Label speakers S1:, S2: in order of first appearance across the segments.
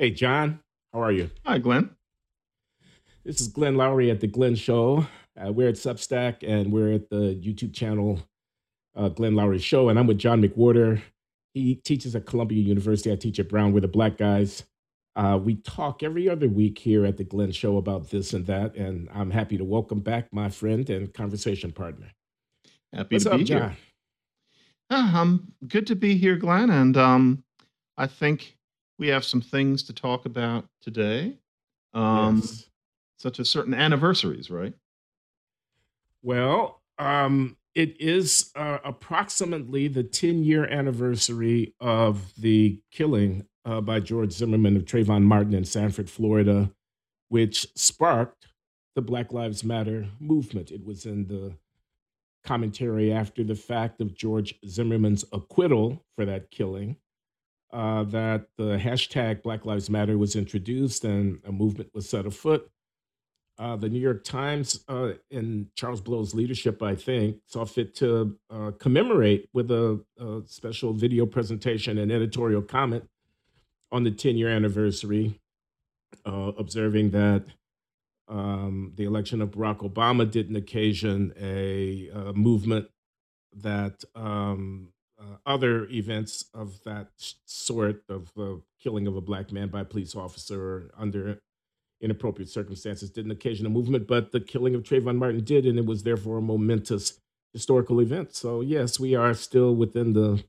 S1: Hey, John, how are you?
S2: Hi, Glenn.
S1: This is Glenn Loury at The Glenn Show. Uh, we're at Substack and we're at the YouTube channel uh, Glenn Loury Show, and I'm with John McWhorter. He teaches at Columbia University. I teach at Brown. We're the black guys. Uh, we talk every other week here at The Glenn Show about this and that, and I'm happy to welcome back my friend and conversation partner.
S2: Happy
S1: What's
S2: to
S1: up,
S2: be
S1: John?
S2: here. Ah, um, good to be here, Glenn. And um, I think we have some things to talk about today, um,
S1: Yes.
S2: such as certain anniversaries, right?
S1: Well, um, it is uh, approximately the 10 year anniversary of the killing uh, by George Zimmerman of Trayvon Martin in Sanford, Florida, which sparked the Black Lives Matter movement. It was in the commentary after the fact of George Zimmerman's acquittal for that killing. Uh, that the hashtag Black Lives Matter was introduced and a movement was set afoot. Uh, the New York Times, uh, in Charles Blow's leadership, I think, saw fit to uh, commemorate with a, a special video presentation and editorial comment on the 10 year anniversary, uh, observing that um, the election of Barack Obama didn't occasion a, uh movement that um, uh, other events of that sort of uh, killing of a black man by a police officer under inappropriate circumstances didn't occasion a movement, but the killing of Trayvon Martin did, and it was therefore a momentous historical event. So yes, we are still within the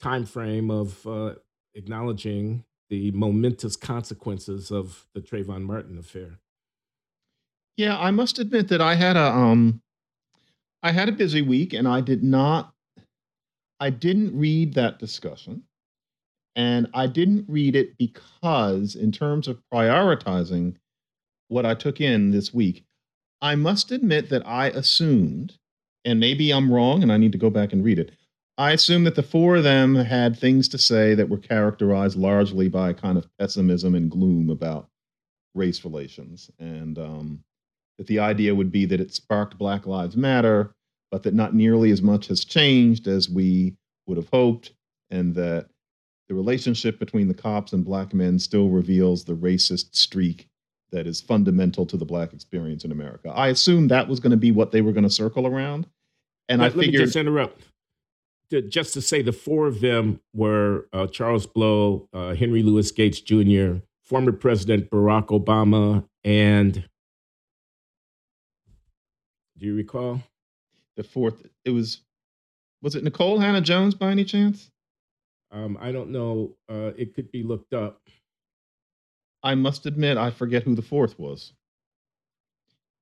S1: time frame of uh, acknowledging the momentous consequences of the Trayvon Martin affair.
S2: Yeah, I must admit that I had a um, I had a busy week, and I did not, I didn't read that discussion, and I didn't read it because, in terms of prioritizing what I took in this week, I must admit that I assumed, and maybe I'm wrong and I need to go back and read it. I assumed that the four of them had things to say that were characterized largely by a kind of pessimism and gloom about race relations. And um, that the idea would be that it sparked Black Lives Matter, but that not nearly as much has changed as we would have hoped, and that the relationship between the cops and black men still reveals the racist streak that is fundamental to the black experience in America. I assumed that was going to be what they were going to circle around. And
S1: Let,
S2: I
S1: let me
S2: figured,
S1: just interrupt. To- Just to say, the four of them were uh, Charles Blow, uh, Henry Louis Gates Jr., former President Barack Obama, and do you recall?
S2: The fourth, it was, was it Nikole Hannah-Jones by any chance?
S1: Um, I don't know. Uh, it could be looked up.
S2: I must admit, I forget who the fourth was.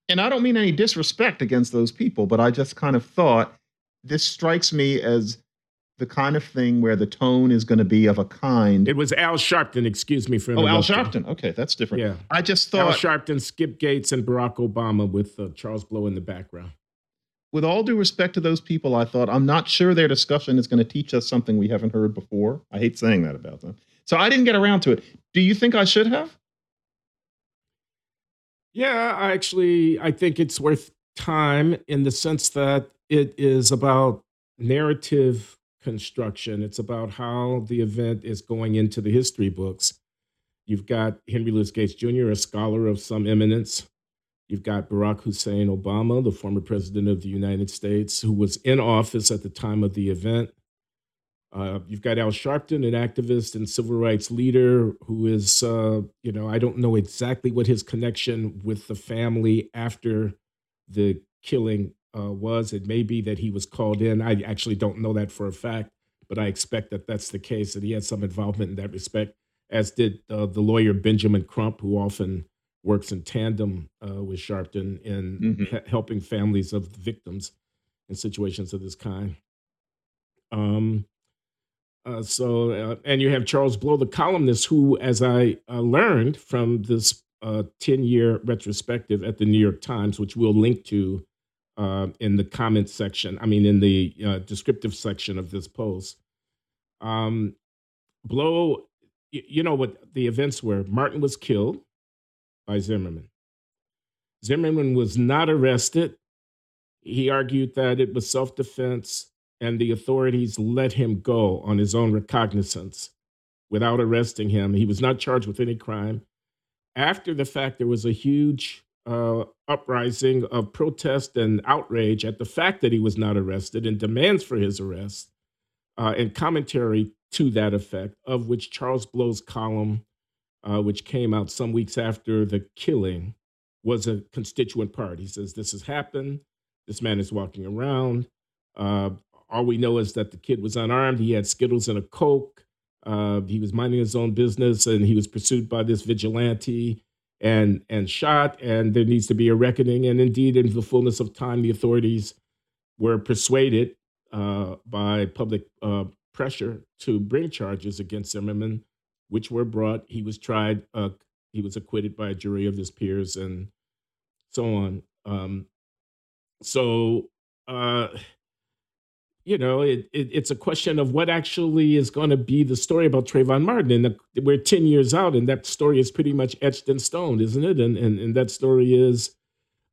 S2: And I don't mean any disrespect against those people, but I just kind of thought this strikes me as the kind of thing where the tone is going to be of a kind.
S1: It was Al Sharpton. Excuse me for
S2: oh, Al. Sharpton. Okay, that's different.
S1: Yeah,
S2: I just thought Al
S1: Sharpton, Skip Gates, and Barack Obama with uh, Charles Blow in the background.
S2: With all due respect to those people, I thought, I'm not sure their discussion is going to teach us something we haven't heard before. I hate saying that about them. So I didn't get around to it. Do you think I should have?
S1: Yeah, I actually I think it's worth time in the sense that it is about narrative construction. It's about how the event is going into the history books. You've got Henry Louis Gates Jr., a scholar of some eminence. You've got Barack Hussein Obama, the former president of the United States, who was in office at the time of the event. Uh, you've got Al Sharpton, an activist and civil rights leader who is, uh, you know, I don't know exactly what his connection with the family after the killing uh, was. It may be that he was called in. I actually don't know that for a fact, but I expect that that's the case, that he had some involvement in that respect, as did uh, the lawyer Benjamin Crump, who often works in tandem uh, with Sharpton in
S2: Mhm.
S1: he- helping families of victims in situations of this kind. Um, uh, so, uh, and you have Charles Blow, the columnist, who, as I uh, learned from this 10 year retrospective at the New York Times, which we'll link to uh, in the comment section, I mean, in the uh, descriptive section of this post. Um, Blow, you know what the events were. Martin was killed by Zimmerman. Zimmerman was not arrested. He argued that it was self defense and the authorities let him go on his own recognizance. without arresting him. He was not charged with any crime. After the fact, there was a huge uh, uprising of protest and outrage at the fact that he was not arrested and demands for his arrest uh, and commentary to that effect, of which Charles Blow's column, uh, which came out some weeks after the killing, was a constituent part. He says, This has happened. This man is walking around. Uh, all we know is that the kid was unarmed. He had Skittles and a Coke. Uh, he was minding his own business and he was pursued by this vigilante and and shot and there needs to be a reckoning and indeed in the fullness of time the authorities were persuaded uh, by public uh, pressure to bring charges against Zimmerman, which were brought. He was tried. Uh, he was acquitted by a jury of his peers and so on. Um, so, uh, you know, it, it, it's a question of what actually is going to be the story about Trayvon Martin. And the, we're 10 years out, and that story is pretty much etched in stone, isn't it? And, and, and that story is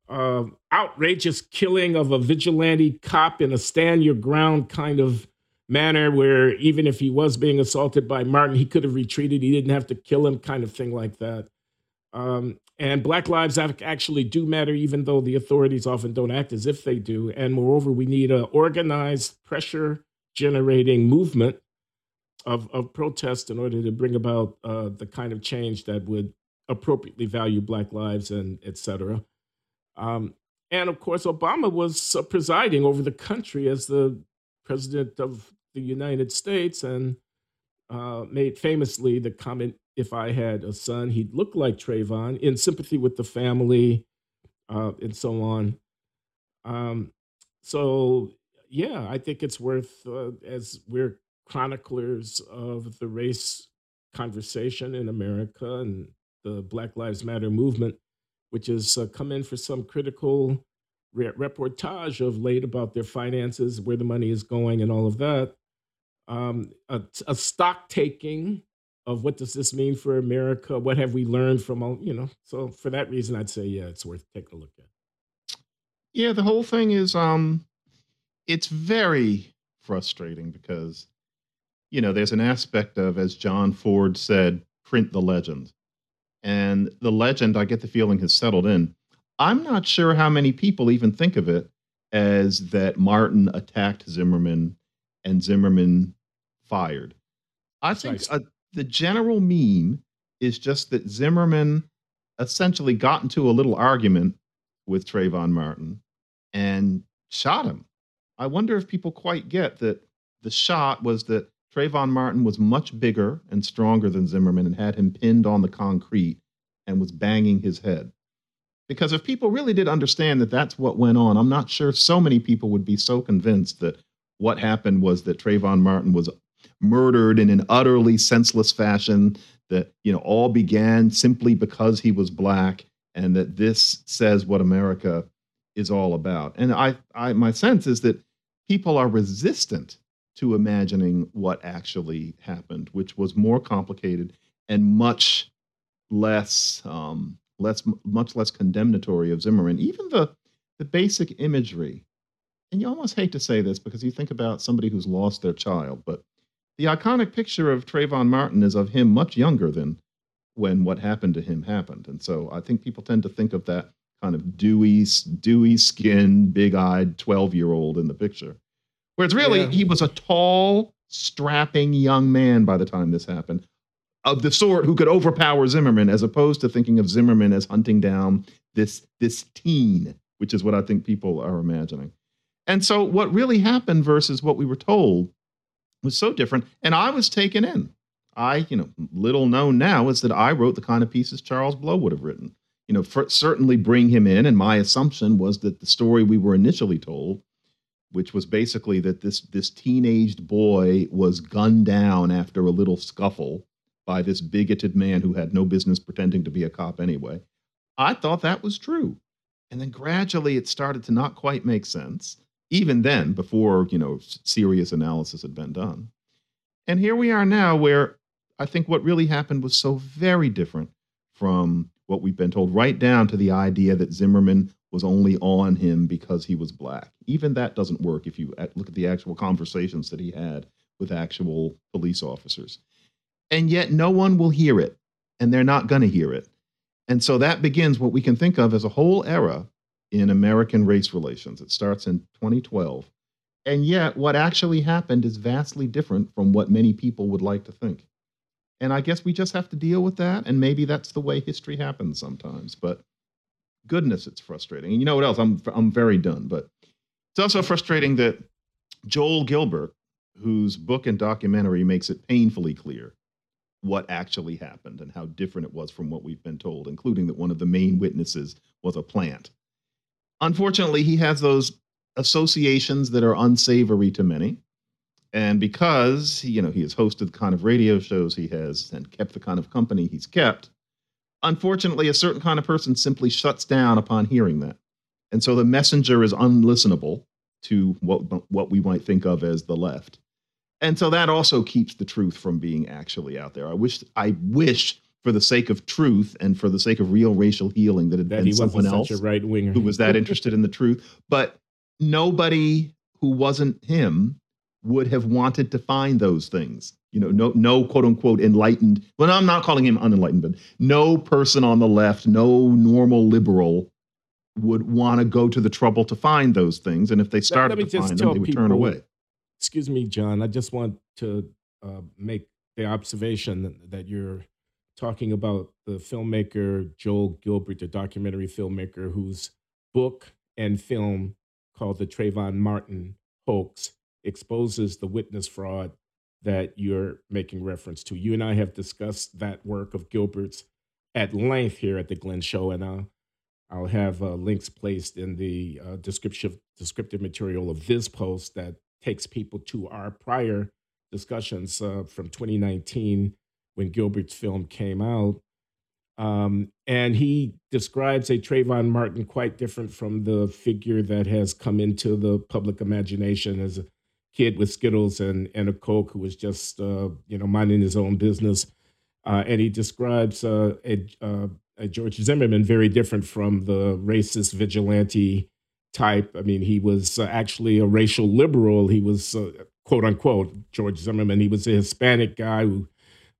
S1: uh, outrageous killing of a vigilante cop in a stand your ground kind of manner where even if he was being assaulted by Martin, he could have retreated. He didn't have to kill him, kind of thing like that. Um, and Black lives actually do matter, even though the authorities often don't act as if they do. And moreover, we need an organized, pressure generating movement of, of protest in order to bring about uh, the kind of change that would appropriately value Black lives and et cetera. Um, and of course, Obama was uh, presiding over the country as the president of the United States and uh, made famously the comment if I had a son, he'd look like Trayvon in sympathy with the family uh, and so on. Um, so, yeah, I think it's worth, uh, as we're chroniclers of the race conversation in America and the Black Lives Matter movement, which has uh, come in for some critical reportage of late about their finances, where the money is going, and all of that. Um, a, a stock taking of what does this mean for America? What have we learned from all, you know? So for that reason, I'd say, yeah, it's worth taking a look at.
S2: Yeah, the whole thing is, um, it's very frustrating because, you know, there's an aspect of, as John Ford said, print the legend. And the legend, I get the feeling, has settled in. I'm not sure how many people even think of it as that Martin attacked Zimmerman and Zimmerman fired. I think uh, the general meme is just that Zimmerman essentially got into a little argument with Trayvon Martin and shot him. I wonder if people quite get that the shot was that Trayvon Martin was much bigger and stronger than Zimmerman and had him pinned on the concrete and was banging his head. Because if people really did understand that that's what went on, I'm not sure so many people would be so convinced that what happened was that Trayvon Martin was murdered in an utterly senseless fashion that you know all began simply because he was black and that this says what America is all about. And I, I my sense is that people are resistant to imagining what actually happened, which was more complicated and much less, um, less, much less condemnatory of Zimmerman. Even the the basic imagery, and you almost hate to say this because you think about somebody who's lost their child, but the iconic picture of Trayvon Martin is of him much younger than when what happened to him happened, and so I think people tend to think of that kind of dewy, dewy skin, big-eyed twelve-year-old in the picture. Whereas really, yeah. he was a tall, strapping young man by the time this happened, of the sort who could overpower Zimmerman, as opposed to thinking of Zimmerman as hunting down this this teen, which is what I think people are imagining. And so, what really happened versus what we were told was so different, and I was taken in. I, you know, little known now is that I wrote the kind of pieces Charles Blow would have written. You know, for, certainly bring him in, and my assumption was that the story we were initially told which was basically that this this teenaged boy was gunned down after a little scuffle by this bigoted man who had no business pretending to be a cop anyway. I thought that was true. And then gradually it started to not quite make sense, even then, before, you know, serious analysis had been done. And here we are now, where I think what really happened was so very different from what we've been told, right down to the idea that Zimmerman was only on him because he was black. Even that doesn't work if you uh, look at the actual conversations that he had with actual police officers. and yet no one will hear it, and they're not going to hear it. And so that begins what we can think of as a whole era in American race relations. It starts in 2012. And yet, what actually happened is vastly different from what many people would like to think. And I guess we just have to deal with that. And maybe that's the way history happens sometimes. But goodness, it's frustrating. And you know what else? I'm, I'm very done. But it's also frustrating that Joel Gilbert, whose book and documentary makes it painfully clear what actually happened and how different it was from what we've been told, including that one of the main witnesses was a plant. Unfortunately, he has those associations that are unsavory to many. And because you know he has hosted the kind of radio shows he has and kept the kind of company he's kept, unfortunately, a certain kind of person simply shuts down upon hearing that. And so the messenger is unlistenable to what what we might think of as the left. And so that also keeps the truth from being actually out there. I wish I wish for the sake of truth and for the sake of real racial healing that it
S1: that he someone else right winger
S2: who was that interested in the truth. But nobody who wasn't him would have wanted to find those things. You know, no, no quote unquote enlightened. Well, I'm not calling him unenlightened, but no person on the left, no normal liberal would want to go to the trouble to find those things. And if they started to find them, they would
S1: people,
S2: turn away.
S1: Excuse me, John. I just want to uh, make the observation that you're talking about the filmmaker Joel Gilbert, the documentary filmmaker whose book and film called The Trayvon Martin Hoax exposes the witness fraud that you're making reference to. You and I have discussed that work of Gilbert's at length here at the Glenn Show, and I'll, I'll have uh, links placed in the uh, descriptive, descriptive material of this post that takes people to our prior discussions uh, from 2019 when Gilbert's film came out. Um, and he describes a Trayvon Martin quite different from the figure that has come into the public imagination as a kid with Skittles and, and a Coke who was just, uh, you know, minding his own business. Uh, and he describes uh, a, uh, a, George Zimmerman very different from the racist vigilante type. I mean, he was uh, actually a racial liberal. He was, uh, quote unquote, George Zimmerman. He was a Hispanic guy who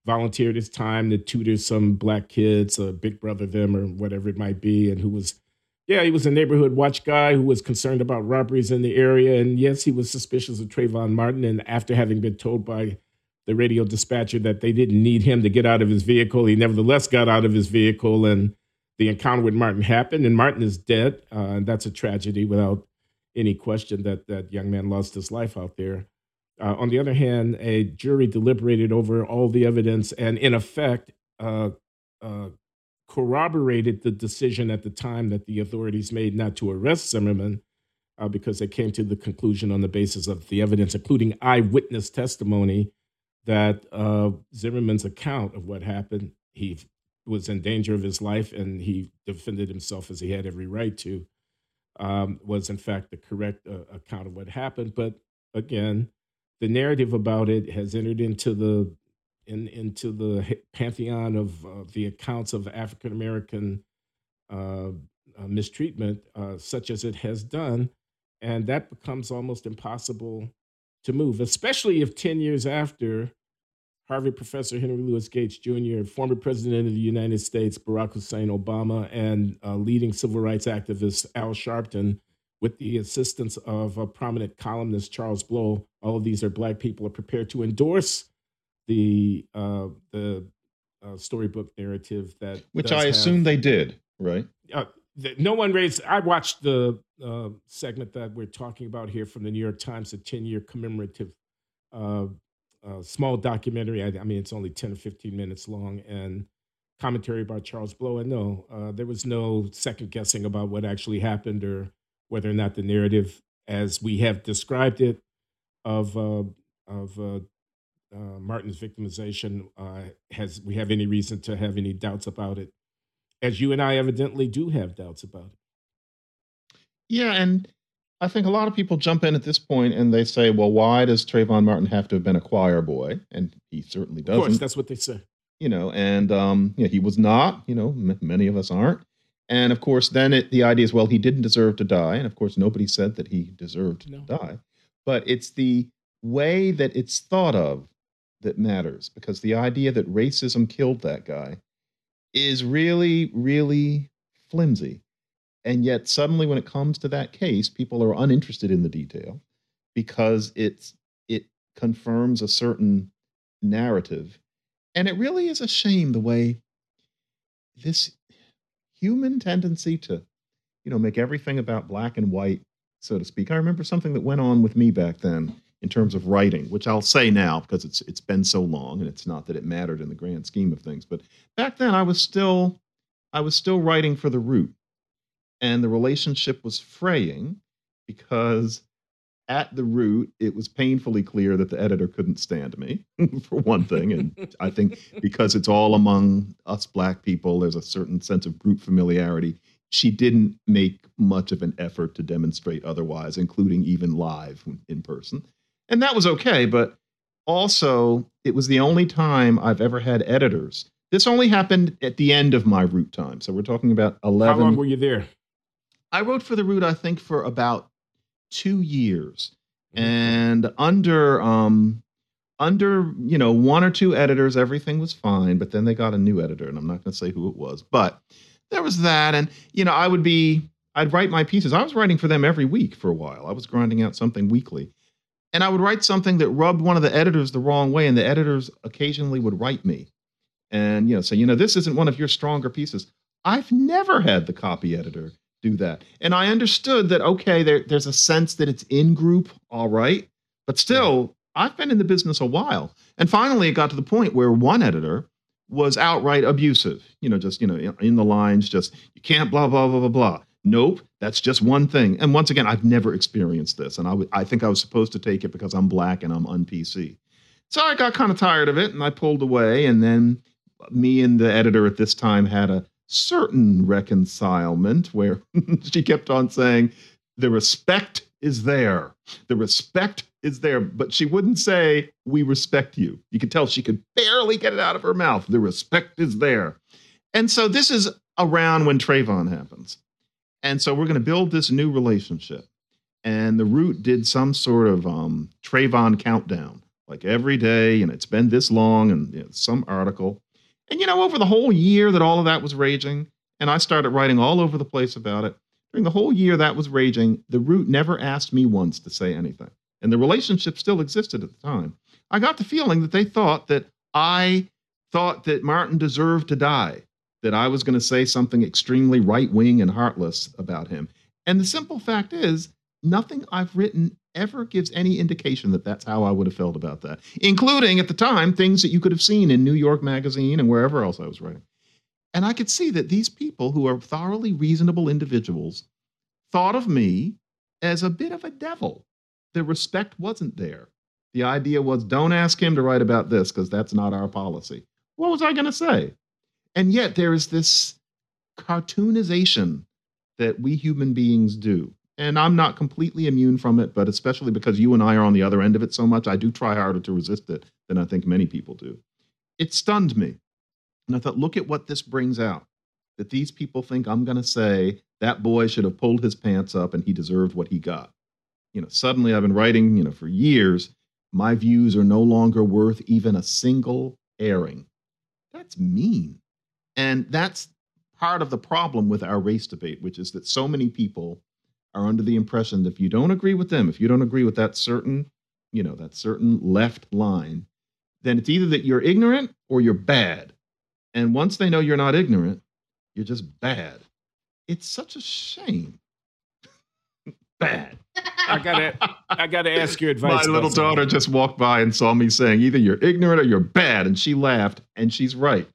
S1: volunteered his time to tutor some black kids, a big brother them or whatever it might be, and who was, yeah, he was a neighborhood watch guy who was concerned about robberies in the area. And yes, he was suspicious of Trayvon Martin. And after having been told by the radio dispatcher that they didn't need him to get out of his vehicle, he nevertheless got out of his vehicle and the encounter with Martin happened, and Martin is dead. Uh, and that's a tragedy without any question that that young man lost his life out there. Uh, on the other hand, a jury deliberated over all the evidence and, in effect, uh, uh, corroborated the decision at the time that the authorities made not to arrest Zimmerman uh, because they came to the conclusion on the basis of the evidence, including eyewitness testimony, that uh, Zimmerman's account of what happened, he was in danger of his life and he defended himself as he had every right to, um, was in fact the correct uh, account of what happened. But again, the narrative about it has entered into the in, into the pantheon of uh, the accounts of African American uh, uh, mistreatment, uh, such as it has done, and that becomes almost impossible to move, especially if ten years after Harvard professor Henry Louis Gates Jr., former president of the United States Barack Hussein Obama, and leading civil rights activist Al Sharpton with the assistance of a prominent columnist Charles Blow. All of these are black people are prepared to endorse the uh, the uh, storybook narrative that
S2: which I assume have, they did, right?
S1: Uh, the, no one raised. I watched the uh, segment that we're talking about here from the New York Times, a ten year commemorative uh, uh, small documentary. I, I, mean, it's only ten or fifteen minutes long, and commentary about Charles Blow. And no, uh, there was no second guessing about what actually happened or whether or not the narrative, as we have described it, of uh, of uh, uh, Martin's victimization uh, has we have any reason to have any doubts about it, as you and I evidently do have doubts about it.
S2: Yeah, and I think a lot of people jump in at this point and they say, "Well, why does Trayvon Martin have to have been a choir boy?" And he certainly doesn't. Of
S1: course, that's what they say.
S2: You know, and um, yeah, he was not. You know, m- many of us aren't. And of course, then it, the idea is, well, he didn't deserve to die. And of course, nobody said that he deserved no. to die. But it's the way that it's thought of that matters because the idea that racism killed that guy is really, really flimsy. And yet, suddenly, when it comes to that case, people are uninterested in the detail because it's it confirms a certain narrative. And it really is a shame the way this human tendency to, you know, make everything about black and white, so to speak. I remember something that went on with me back then in terms of writing, which I'll say now because it's it's been so long and it's not that it mattered in the grand scheme of things. But back then I was still I was still writing for the Root. And the relationship was fraying because at the Root, it was painfully clear that the editor couldn't stand me, for one thing. And I think because it's all among us black people, there's a certain sense of group familiarity. She didn't make much of an effort to demonstrate otherwise, including even live in person. And that was okay. But also, it was the only time I've ever had editors. This only happened at the end of my Root time. So we're talking about 11.
S1: How long were you there?
S2: I wrote for the Root, I think, for about two years, mm-hmm. and under um, under you know one or two editors, everything was fine. But then they got a new editor, and I'm not going to say who it was, but there was that, and you know I would be I'd write my pieces. I was writing for them every week for a while. I was grinding out something weekly. And I would write something that rubbed one of the editors the wrong way, and the editors occasionally would write me and you know say, you know, this isn't one of your stronger pieces. I've never had the copy editor do that. And I understood that, okay, there, there's a sense that it's in group, all right. But still, I've been in the business a while. And finally, it got to the point where one editor was outright abusive, you know, just, you know, in the lines, just, you can't blah, blah, blah, blah, blah. Nope, that's just one thing. And once again, I've never experienced this. And I, w- I think I was supposed to take it because I'm black and I'm un PC. So I got kind of tired of it and I pulled away. And then me and the editor at this time had a certain reconcilement where she kept on saying, the respect is there. The respect is there. But she wouldn't say, we respect you. You could tell she could barely get it out of her mouth. The respect is there. And so this is around when Trayvon happens. And so we're going to build this new relationship. And the Root did some sort of um, Trayvon countdown, like every day, and it's been this long, and you know, some article. And you know, over the whole year that all of that was raging, and I started writing all over the place about it, during the whole year that was raging, the Root never asked me once to say anything. And the relationship still existed at the time. I got the feeling that they thought that I thought that Martin deserved to die, that I was going to say something extremely right wing and heartless about him. And the simple fact is, nothing I've written ever gives any indication that that's how I would have felt about that, including at the time things that you could have seen in New York Magazine and wherever else I was writing. And I could see that these people who are thoroughly reasonable individuals thought of me as a bit of a devil. The respect wasn't there. The idea was don't ask him to write about this because that's not our policy. What was I going to say? And yet there is this cartoonization that we human beings do and I'm not completely immune from it, but especially because you and I are on the other end of it so much, I do try harder to resist it than I think many people do. It stunned me. And I thought, look at what this brings out that these people think I'm going to say that boy should have pulled his pants up and he deserved what he got. You know, suddenly I've been writing, you know, for years, my views are no longer worth even a single airing. That's mean. And that's part of the problem with our race debate, which is that so many people are under the impression that if you don't agree with them, if you don't agree with that certain, you know, that certain left line, then it's either that you're ignorant or you're bad. And once they know you're not ignorant, you're just bad. It's such a shame. bad.
S1: I gotta, I gotta ask your advice.
S2: My little daughter just walked by and saw me saying, either you're ignorant or you're bad, and she laughed, and she's right.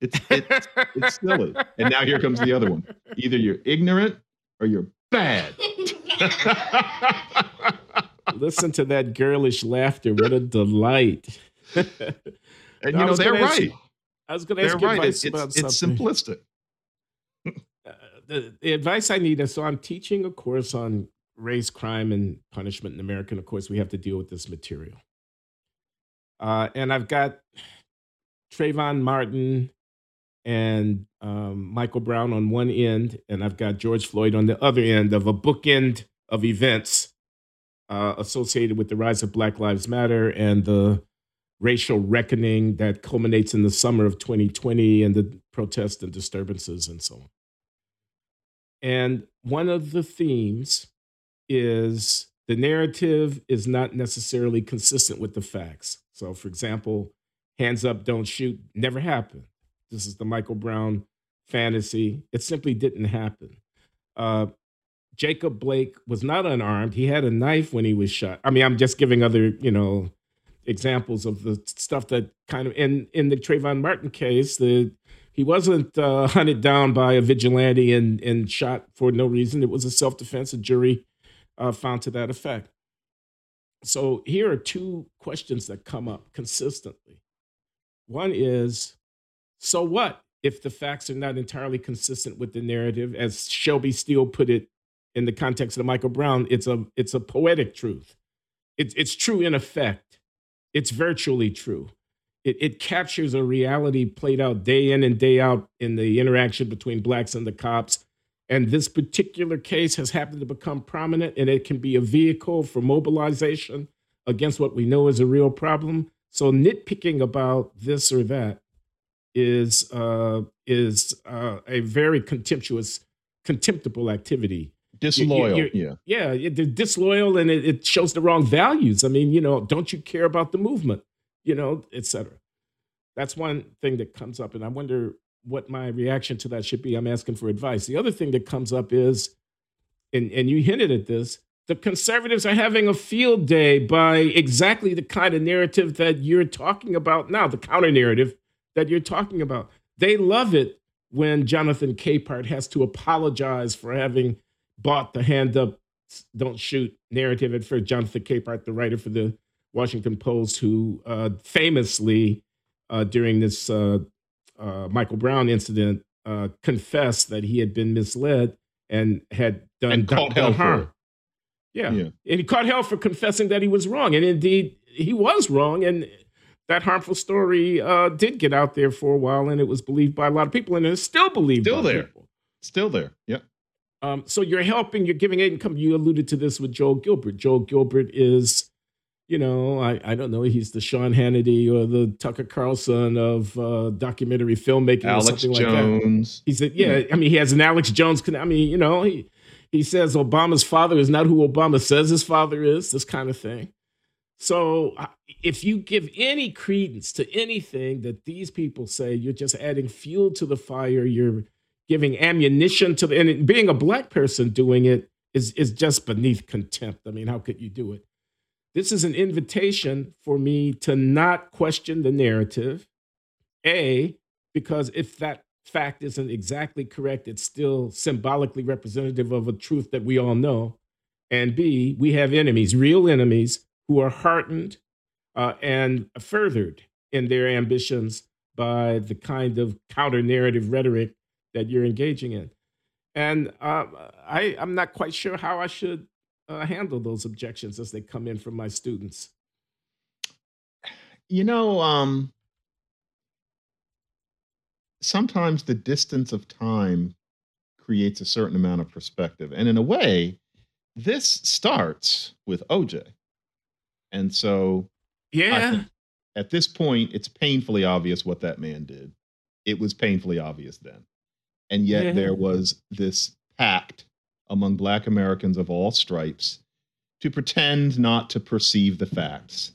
S2: It's it's, it's silly. And now here comes the other one. Either you're ignorant or you're bad.
S1: Listen to that girlish laughter. What a delight.
S2: and you know, they're right.
S1: You, I was going to ask you right. advice
S2: it's,
S1: about
S2: it's
S1: something.
S2: simplistic.
S1: Uh, the, the advice I need is so I'm teaching a course on race, crime, and punishment in America. And of course, we have to deal with this material. Uh, and I've got Trayvon Martin and um, Michael Brown on one end, and I've got George Floyd on the other end of a bookend of events uh, associated with the rise of Black Lives Matter and the racial reckoning that culminates in the summer of 2020 and the protests and disturbances and so on. And one of the themes is the narrative is not necessarily consistent with the facts. So, for example, hands up, don't shoot never happened. This is the Michael Brown fantasy. It simply didn't happen. Uh, Jacob Blake was not unarmed. He had a knife when he was shot. I mean, I'm just giving other, you know, examples of the stuff that kind of in in the Trayvon Martin case, the he wasn't uh, hunted down by a vigilante and and shot for no reason. It was a self defense. A jury uh, found to that effect. So here are two questions that come up consistently. One is, so what if the facts are not entirely consistent with the narrative? As Shelby Steele put it in the context of Michael Brown, it's a it's a poetic truth. It's it's true in effect. It's virtually true. It, it captures a reality played out day in and day out in the interaction between blacks and the cops. And this particular case has happened to become prominent, and it can be a vehicle for mobilization against what we know is a real problem. So nitpicking about this or that is uh, is uh, a very contemptuous, contemptible activity
S2: disloyal. You're, you're,
S1: yeah, yeah, disloyal, and it, it, shows the wrong values. I mean, you know, don't you care about the movement? You know, etc. That's one thing that comes up, and I wonder what my reaction to that should be. I'm asking for advice. The other thing that comes up is, and and you hinted at this. The conservatives are having a field day by exactly the kind of narrative that you're talking about now, the counter narrative that you're talking about. They love it when Jonathan Capehart has to apologize for having bought the hand up, don't shoot narrative at first. Jonathan Capehart, the writer for the Washington Post, who uh, famously uh, during this uh, uh Michael Brown incident uh, confessed that he had been misled and had done,
S2: and done, done harm.
S1: Yeah. yeah. And he caught hell for confessing that he was wrong. And indeed, he was wrong. And that harmful story uh, did get out there for a while, and it was believed by a lot of people, and it's still believed.
S2: Still there.
S1: People.
S2: Still there. Yeah.
S1: Um, so you're helping, you're giving aid and come. You alluded to this with Joel Gilbert. Joel Gilbert is, you know, I, I don't know, he's the Sean Hannity or the Tucker Carlson of uh, documentary filmmaking
S2: Alex
S1: or something
S2: Jones.
S1: like that. He's a, yeah, I mean, he has an Alex Jones. I mean, you know, he he says Obama's father is not who Obama says his father is. This kind of thing. So if you give any credence to anything that these people say, you're just adding fuel to the fire. You're giving ammunition to the and being a black person doing it is is just beneath contempt. I mean, how could you do it? This is an invitation for me to not question the narrative. A, because if that fact isn't exactly correct, it's still symbolically representative of a truth that we all know. And B, we have enemies, real enemies, who are heartened uh, and furthered in their ambitions by the kind of counter narrative rhetoric that you're engaging in. And uh, I, I'm not quite sure how I should uh, handle those objections as they come in from my students.
S2: You know, um, sometimes the distance of time creates a certain amount of perspective. And in a way, this starts with OJ. And so,
S1: yeah,
S2: at this point, it's painfully obvious what that man did. It was painfully obvious then. And yet yeah. there was this pact among Black Americans of all stripes to pretend not to perceive the facts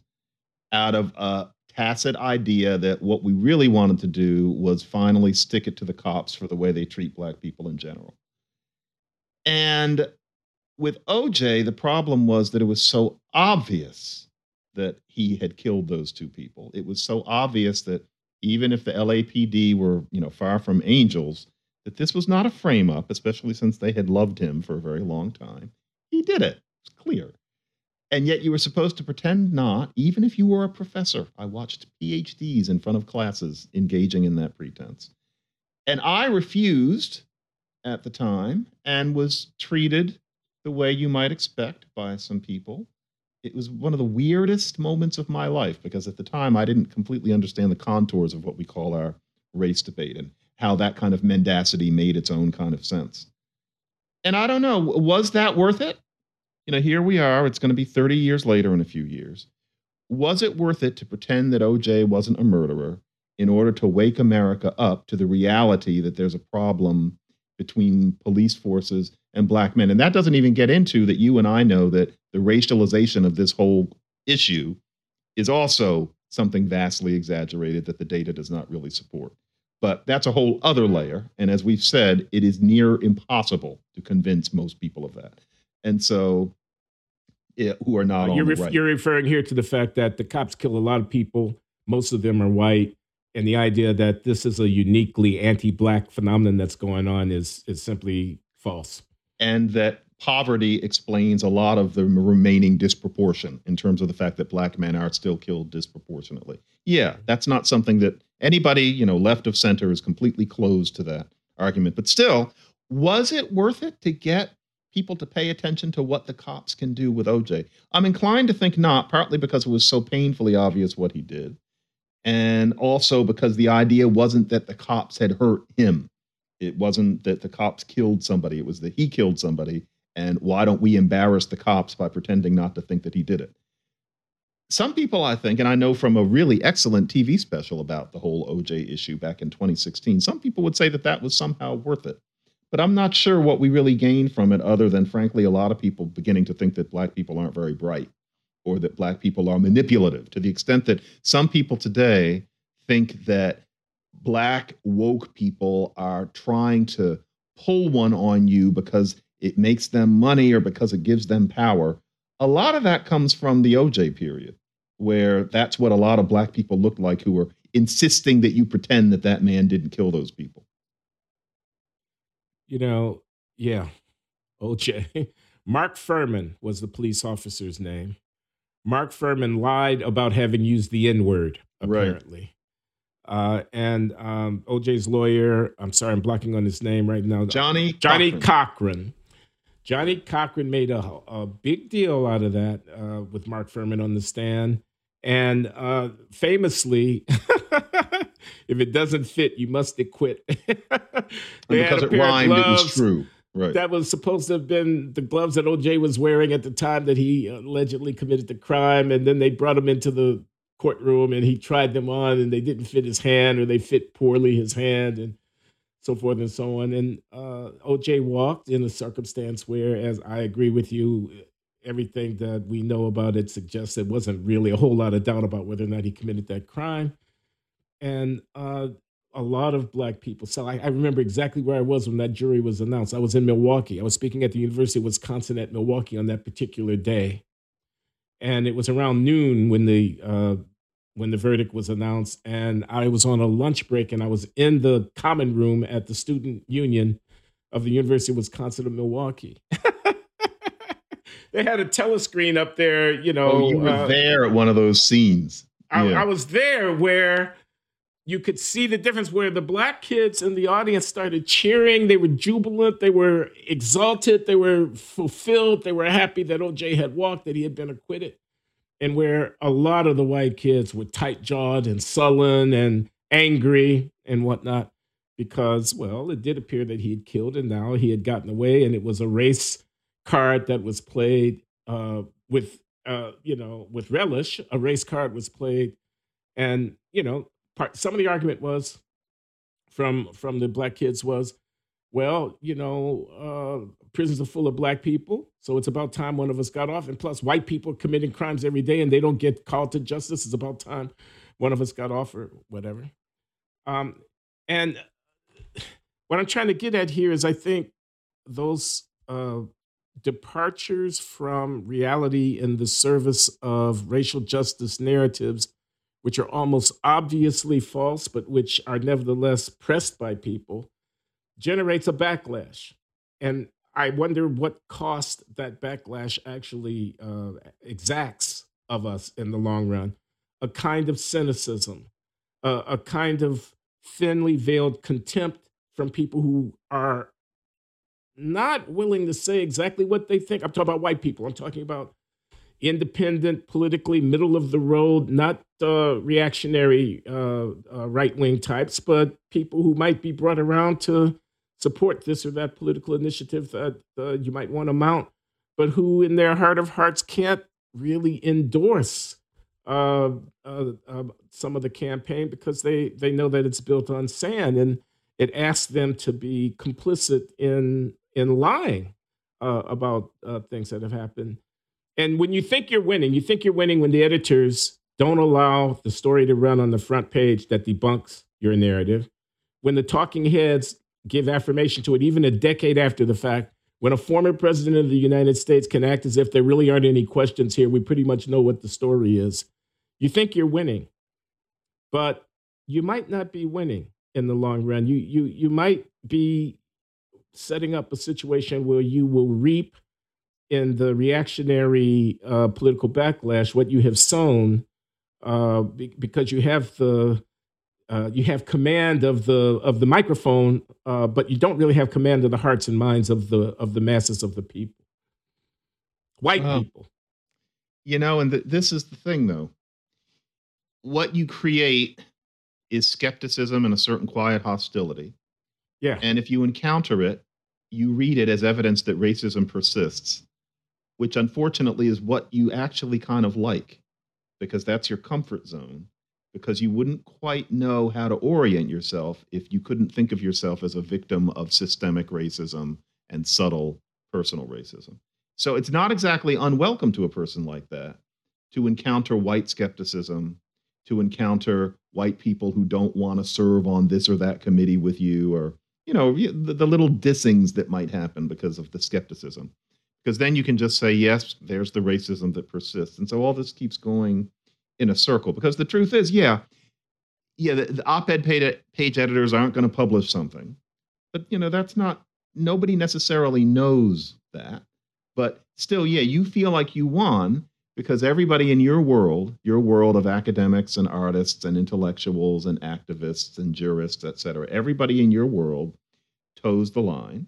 S2: out of a tacit idea that what we really wanted to do was finally stick it to the cops for the way they treat Black people in general. And with OJ, the problem was that it was so obvious that he had killed those two people. It was so obvious that even if the LAPD were, you know, far from angels, that this was not a frame up, especially since they had loved him for a very long time. He did it. It's clear. And yet you were supposed to pretend not, even if you were a professor. I watched PhDs in front of classes engaging in that pretense. And I refused at the time and was treated the way you might expect by some people. It was one of the weirdest moments of my life because at the time I didn't completely understand the contours of what we call our race debate. And how that kind of mendacity made its own kind of sense. And I don't know, was that worth it? You know, here we are. It's going to be 30 years later in a few years. was it worth it to pretend that OJ wasn't a murderer in order to wake America up to the reality that there's a problem between police forces and black men? And that doesn't even get into that you and I know that the racialization of this whole issue is also something vastly exaggerated that the data does not really support. But that's a whole other layer. And as we've said, it is near impossible to convince most people of that. And so, it, who are not uh,
S1: you're,
S2: ref- right.
S1: you're referring here to the fact that the cops kill a lot of people. Most of them are white. And the idea that this is a uniquely anti black phenomenon that's going on is, is simply false.
S2: And that poverty explains a lot of the remaining disproportion in terms of the fact that black men are still killed disproportionately. Yeah, that's not something that anybody, you know, left of center is completely closed to that argument. But still, was it worth it to get people to pay attention to what the cops can do with OJ? I'm inclined to think not, partly because it was so painfully obvious what he did, and also because the idea wasn't that the cops had hurt him. It wasn't that the cops killed somebody, it was that he killed somebody and why don't we embarrass the cops by pretending not to think that he did it? Some people, I think, and I know from a really excellent TV special about the whole OJ issue back in 2016, some people would say that that was somehow worth it. But I'm not sure what we really gained from it, other than, frankly, a lot of people beginning to think that Black people aren't very bright or that Black people are manipulative to the extent that some people today think that Black woke people are trying to pull one on you because it makes them money or because it gives them power. A lot of that comes from the OJ period, where that's what a lot of black people looked like who were insisting that you pretend that that man didn't kill those people.
S1: You know, yeah, OJ. Mark Fuhrman was the police officer's name. Mark Fuhrman lied about having used the N word, apparently. Right. Uh, and um, OJ's lawyer, I'm sorry, I'm blocking on his name right now.
S2: Johnny
S1: Johnnie Cochran. Cochran Johnnie Cochran made a, a big deal out of that uh, with Mark Fuhrman on the stand. And uh, famously, if it doesn't fit, you must acquit.
S2: because it rhymed, it was true. Right.
S1: That was supposed to have been the gloves that OJ was wearing at the time that he allegedly committed the crime. And then they brought him into the courtroom and he tried them on and they didn't fit his hand or they fit poorly his hand. And so forth and so on. And uh, OJ walked in a circumstance where, as I agree with you, everything that we know about it suggests there wasn't really a whole lot of doubt about whether or not he committed that crime. And uh, a lot of black people. So I, I, remember exactly where I was when that jury was announced. I was in Milwaukee. I was speaking at the University of Wisconsin at Milwaukee on that particular day. And it was around noon when the uh, when the verdict was announced. And I was on a lunch break and I was in the common room at the student union of the University of Wisconsin of Milwaukee. they had a telescreen up there, you know.
S2: Oh, you were uh, there at one of those scenes.
S1: I, I was there where you could see the difference where the black kids in the audience started cheering. They were jubilant. They were exalted. They were fulfilled. They were happy that OJ had walked, that he had been acquitted and where a lot of the white kids were tight jawed and sullen and angry and whatnot, because, well, it did appear that he had killed and now he had gotten away, and it was a race card that was played uh, with, uh, you know, with relish. A race card was played, and you know, part, some of the argument was from from the black kids was, well, you know, uh, prisons are full of black people, so it's about time one of us got off. And plus, white people committing crimes every day and they don't get called to justice. It's about time one of us got off or whatever. Um, and what I'm trying to get at here is I think those uh, departures from reality in the service of racial justice narratives, which are almost obviously false, but which are nevertheless pressed by people, generates a backlash. And I wonder what cost that backlash actually uh, exacts of us in the long run. A kind of cynicism, uh, a kind of thinly veiled contempt from people who are not willing to say exactly what they think. I'm talking about white people. I'm talking about independent, politically middle of the road, not uh, reactionary uh, uh, right wing types, but people who might be brought around to support this or that political initiative that uh, you might want to mount, but who, in their heart of hearts, can't really endorse uh, uh, uh, some of the campaign because they they know that it's built on sand, and it asks them to be complicit in in lying uh, about uh, things that have happened. And when you think you're winning, you think you're winning when the editors don't allow the story to run on the front page that debunks your narrative. When the talking heads give affirmation to it, even a decade after the fact, when a former president of the United States can act as if there really aren't any questions here, we pretty much know what the story is. You think you're winning, but you might not be winning in the long run. You you you might be setting up a situation where you will reap in the reactionary uh, political backlash what you have sown uh, be, because you have the uh, you have command of the of the microphone, uh, but you don't really have command of the hearts and minds of the of the masses of the people, white people.
S2: You know, and this is the thing, though. What you create is skepticism and a certain quiet hostility.
S1: Yeah.
S2: And if you encounter it, you read it as evidence that racism persists, which unfortunately is what you actually kind of like, because that's your comfort zone because you wouldn't quite know how to orient yourself if you couldn't think of yourself as a victim of systemic racism and subtle personal racism. So it's not exactly unwelcome to a person like that to encounter white skepticism, to encounter white people who don't want to serve on this or that committee with you, or, you know, the, the little dissings that might happen because of the skepticism. Because then you can just say, yes, there's the racism that persists. And so all this keeps going in a circle because the truth is, yeah, yeah, the, the op-ed page, page editors aren't going to publish something, but you know that's not nobody necessarily knows that. But still, yeah, you feel like you won because everybody in your world, your world of academics and artists and intellectuals and activists and jurists, et cetera, everybody in your world toes the line.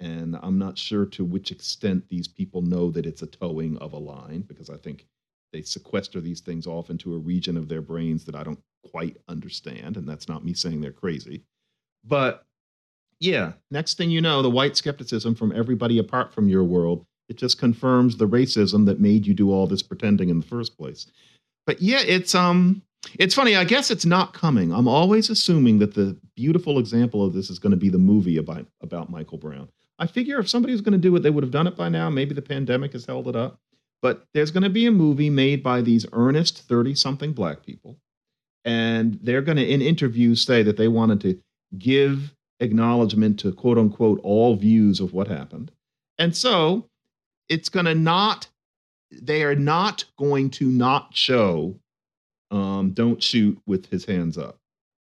S2: And I'm not sure to which extent these people know that it's a towing of a line because I think they sequester these things off into a region of their brains that I don't quite understand. And that's not me saying they're crazy. But yeah, next thing you know, the white skepticism from everybody apart from your world, it just confirms the racism that made you do all this pretending in the first place. But yeah, it's um it's funny, I guess it's not coming. I'm always assuming that the beautiful example of this is going to be the movie about about Michael Brown. I figure if somebody was going to do it, they would have done it by now. Maybe the pandemic has held it up. But there's going to be a movie made by these earnest 30 something black people. And they're going to, in interviews, say that they wanted to give acknowledgement to quote unquote all views of what happened. And so it's going to not, they are not going to not show um, Don't Shoot with his hands up.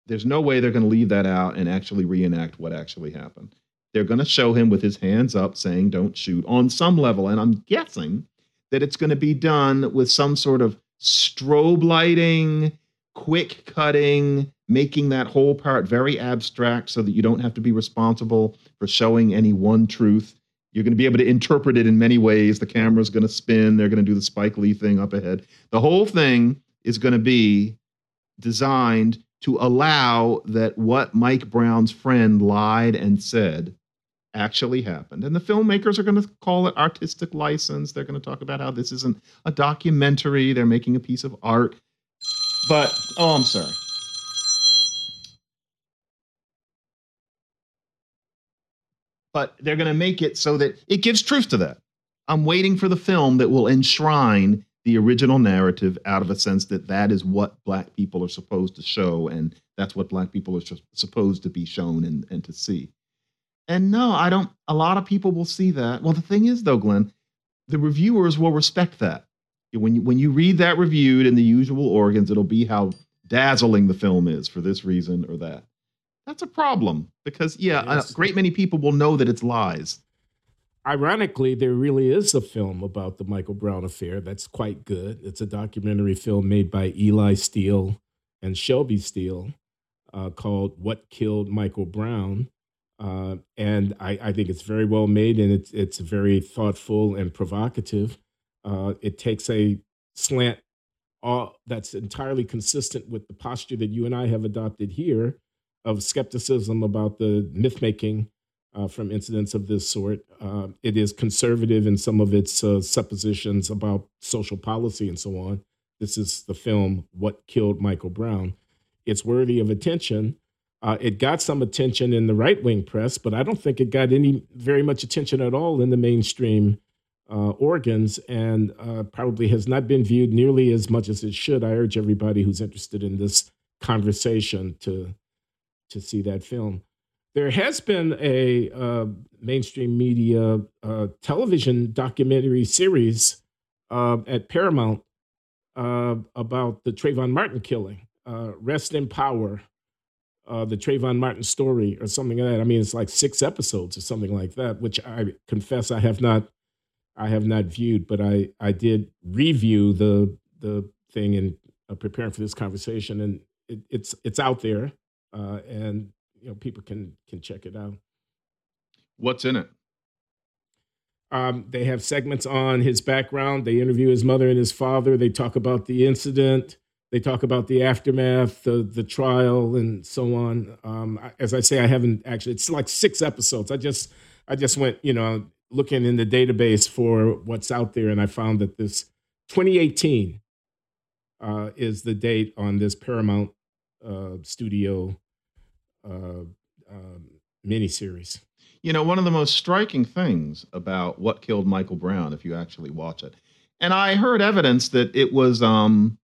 S2: There's no way they're going to leave that out and actually reenact what actually happened. They're going to show him with his hands up saying Don't Shoot on some level. And I'm guessing that it's going to be done with some sort of strobe lighting, quick cutting, making that whole part very abstract so that you don't have to be responsible for showing any one truth. You're going to be able to interpret it in many ways. The camera's going to spin. They're going to do the Spike Lee thing up ahead. The whole thing is going to be designed to allow that what Mike Brown's friend lied and said actually happened. And the filmmakers are going to call it artistic license. They're going to talk about how this isn't a documentary, they're making a piece of art. But, oh, I'm sorry. But they're going to make it so that it gives truth to that. I'm waiting for the film that will enshrine the original narrative out of a sense that that is what black people are supposed to show and that's what black people are supposed to be shown and, and to see and no, I don't. A lot of people will see that. Well, the thing is, though, Glenn, the reviewers will respect that. When you, when you read that reviewed in the usual organs, it'll be how dazzling the film is for this reason or that. That's a problem because, yeah, a great many people will know that it's lies.
S1: Ironically, there really is a film about the Michael Brown affair that's quite good. It's a documentary film made by Eli Steele and Shelby Steele uh, called What Killed Michael Brown. Uh, and I, I, think it's very well made and it's it's very thoughtful and provocative. Uh, it takes a slant uh, that's entirely consistent with the posture that you and I have adopted here of skepticism about the myth making uh, from incidents of this sort. Uh, it is conservative in some of its suppositions about social policy and so on. this is the film What Killed Michael Brown. It's worthy of attention. Uh, it got some attention in the right wing press, but I don't think it got any very much attention at all in the mainstream uh, organs, and uh, probably has not been viewed nearly as much as it should. I urge everybody who's interested in this conversation to to see that film. There has been a uh, mainstream media uh, television documentary series uh, at Paramount about the Trayvon Martin killing. Rest in Power, uh, the Trayvon Martin story, or something like that. I mean, it's like six episodes or something like that, which I confess I have not, I have not viewed, but I I did review the the thing in uh, preparing for this conversation, and it, it's it's out there, uh, and you know people can can check it out.
S2: What's in it?
S1: Um, they have segments on his background. They interview his mother and his father. They talk about the incident. They talk about the aftermath, the the trial, and so on. Um, as I say, I haven't actually. It's like six episodes. I just I just went, you know, looking in the database for what's out there, and I found that this 2018 uh, is the date on this Paramount uh, Studio uh, um, miniseries
S2: you know, one of the most striking things about what killed Michael Brown, if you actually watch it, and I heard evidence that it was um,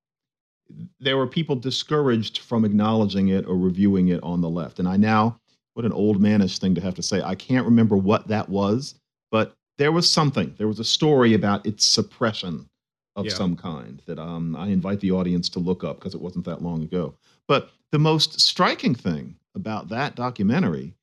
S2: there were people discouraged from acknowledging it or reviewing it on the left. And I now, what an old manish thing to have to say. I can't remember what that was, but there was something. There was a story about its suppression of yeah. some kind that um, I invite the audience to look up because it wasn't that long ago. But the most striking thing about that documentary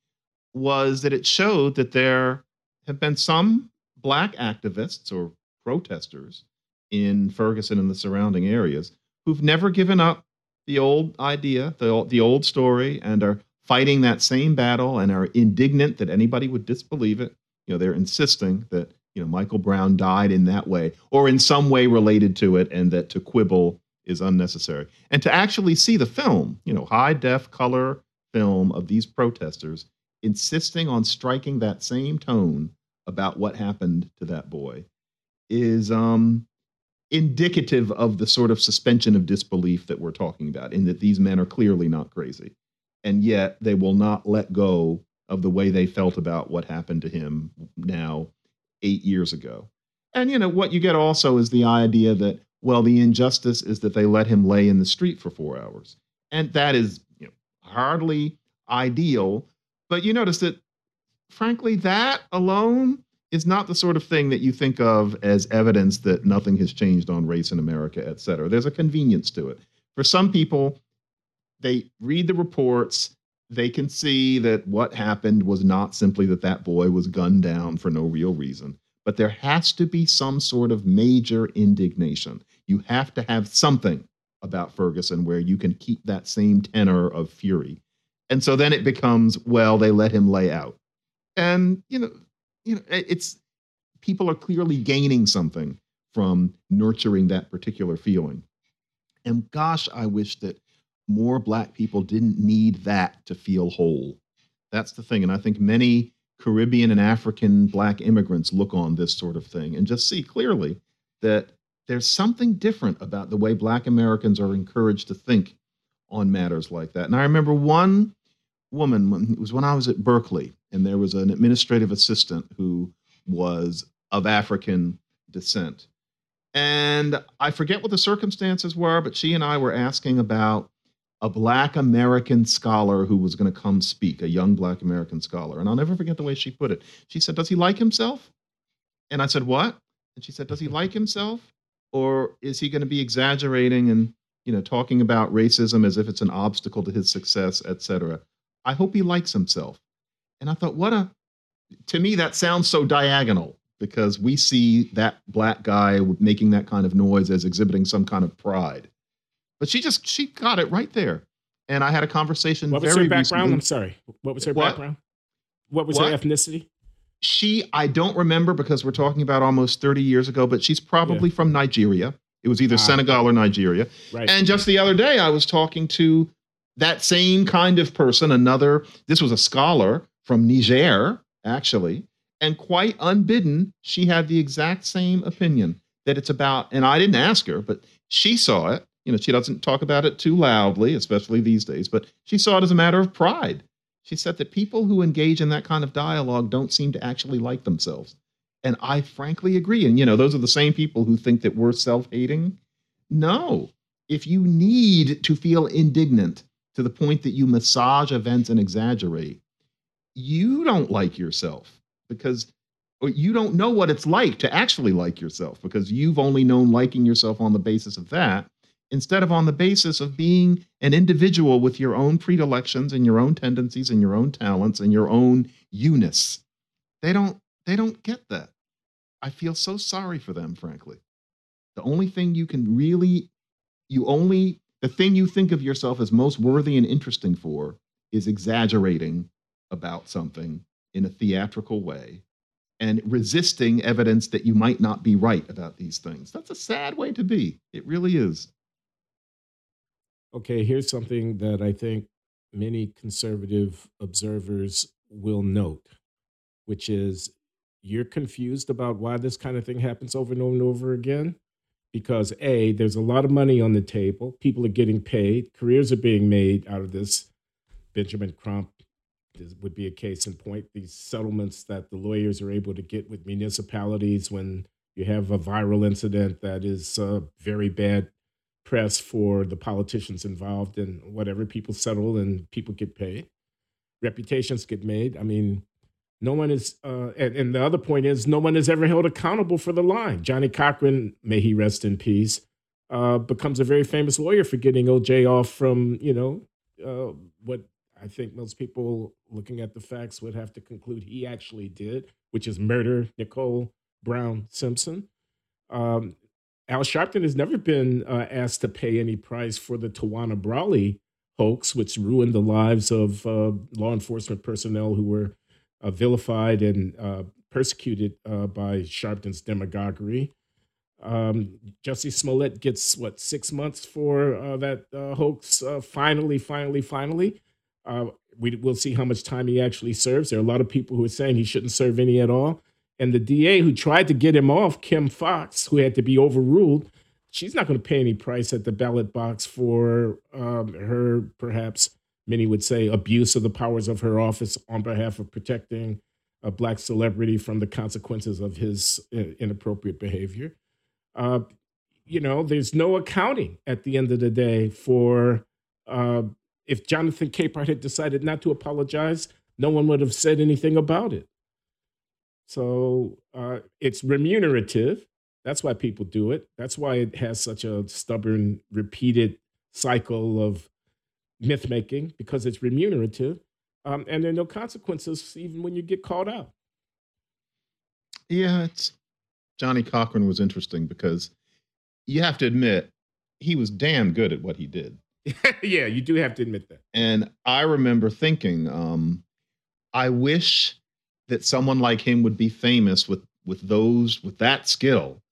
S2: was that it showed that there have been some black activists or protesters in Ferguson and the surrounding areas who've never given up the old idea, the, the old story, and are fighting that same battle and are indignant that anybody would disbelieve it. You know, they're insisting that, you know, Michael Brown died in that way or in some way related to it and that to quibble is unnecessary. And to actually see the film, you know, high def color film of these protesters insisting on striking that same tone about what happened to that boy is um, indicative of the sort of suspension of disbelief that we're talking about, in that these men are clearly not crazy. And yet they will not let go of the way they felt about what happened to him now eight years ago. And, you know, what you get also is the idea that, well, the injustice is that they let him lay in the street for four hours. And that is you know, hardly ideal but you notice that, frankly, that alone is not the sort of thing that you think of as evidence that nothing has changed on race in America, et cetera. There's a convenience to it. For some people, they read the reports, they can see that what happened was not simply that that boy was gunned down for no real reason, but there has to be some sort of major indignation. You have to have something about Ferguson where you can keep that same tenor of fury. And so then it becomes, well, they let him lay out. And, you know, you know, it's people are clearly gaining something from nurturing that particular feeling. And gosh, I wish that more black people didn't need that to feel whole. That's the thing. And I think many Caribbean and African black immigrants look on this sort of thing and just see clearly that there's something different about the way black Americans are encouraged to think on matters like that. And I remember one woman, it was when I was at Berkeley, and there was an administrative assistant who was of African descent. And I forget what the circumstances were, but she and I were asking about a Black American scholar who was going to come speak, a young Black American scholar. And I'll never forget the way she put it. She said, Does he like himself? And I said, What? And she said, Does he like himself? Or is he going to be exaggerating and you know, talking about racism as if it's an obstacle to his success, et cetera. I hope he likes himself. And I thought, what a, to me, that sounds so diagonal because we see that black guy making that kind of noise as exhibiting some kind of pride. But she just, she got it right there. And I had a conversation.
S1: What was her background? Recently. I'm sorry. What was her what? background? What was what? her ethnicity?
S2: She, I don't remember because we're talking about almost 30 years ago, but she's probably yeah. from Nigeria. It was either ah. Senegal or Nigeria. Right. And just the other day, I was talking to that same kind of person, another, this was a scholar from Niger, actually. And quite unbidden, she had the exact same opinion that it's about, and I didn't ask her, but she saw it. You know, she doesn't talk about it too loudly, especially these days, but she saw it as a matter of pride. She said that people who engage in that kind of dialogue don't seem to actually like themselves. And I frankly agree. And, you know, those are the same people who think that we're self hating. No. If you need to feel indignant to the point that you massage events and exaggerate, you don't like yourself because you don't know what it's like to actually like yourself because you've only known liking yourself on the basis of that instead of on the basis of being an individual with your own predilections and your own tendencies and your own talents and your own you-ness. They don't they don't get that. I feel so sorry for them frankly. The only thing you can really you only the thing you think of yourself as most worthy and interesting for is exaggerating about something in a theatrical way and resisting evidence that you might not be right about these things. That's a sad way to be. It really is.
S1: Okay, here's something that I think many conservative observers will note, which is you're confused about why this kind of thing happens over and over and over again. Because A, there's a lot of money on the table, people are getting paid, careers are being made out of this. Benjamin Crump this would be a case in point. These settlements that the lawyers are able to get with municipalities when you have a viral incident that is uh, very bad press for the politicians involved and whatever people settle and people get paid reputations get made i mean no one is uh, and, and, the other point is no one is ever held accountable for the line Johnnie Cochran may he rest in peace uh, becomes a very famous lawyer for getting oj off from you know uh, what I think most people looking at the facts would have to conclude he actually did, which is murder Nicole Brown Simpson. Um, Al Sharpton has never been uh, asked to pay any price for the Tawana Brawley hoax, which ruined the lives of uh, law enforcement personnel who were uh, vilified and uh, persecuted uh, by Sharpton's demagoguery. Um, Jussie Smollett gets what six months for uh, that hoax. finally, finally, finally. Uh, we will see how much time he actually serves. There are a lot of people who are saying he shouldn't serve any at all. And the DA who tried to get him off, Kim Foxx, who had to be overruled, she's not going to pay any price at the ballot box for um, her, perhaps many would say, abuse of the powers of her office on behalf of protecting a black celebrity from the consequences of his uh, inappropriate behavior. Uh, you know, there's no accounting at the end of the day for uh, if Jonathan Capehart had decided not to apologize, no one would have said anything about it. So uh, it's remunerative. That's why people do it. That's why it has such a stubborn, repeated cycle of myth making because it's remunerative. Um, and there are no consequences even when you get called out.
S2: Yeah, it's Johnnie Cochran was interesting because you have to admit he was damn good at what he did.
S1: yeah, you do have to admit that.
S2: And I remember thinking, um, I wish that someone like him would be famous with with those with that skill.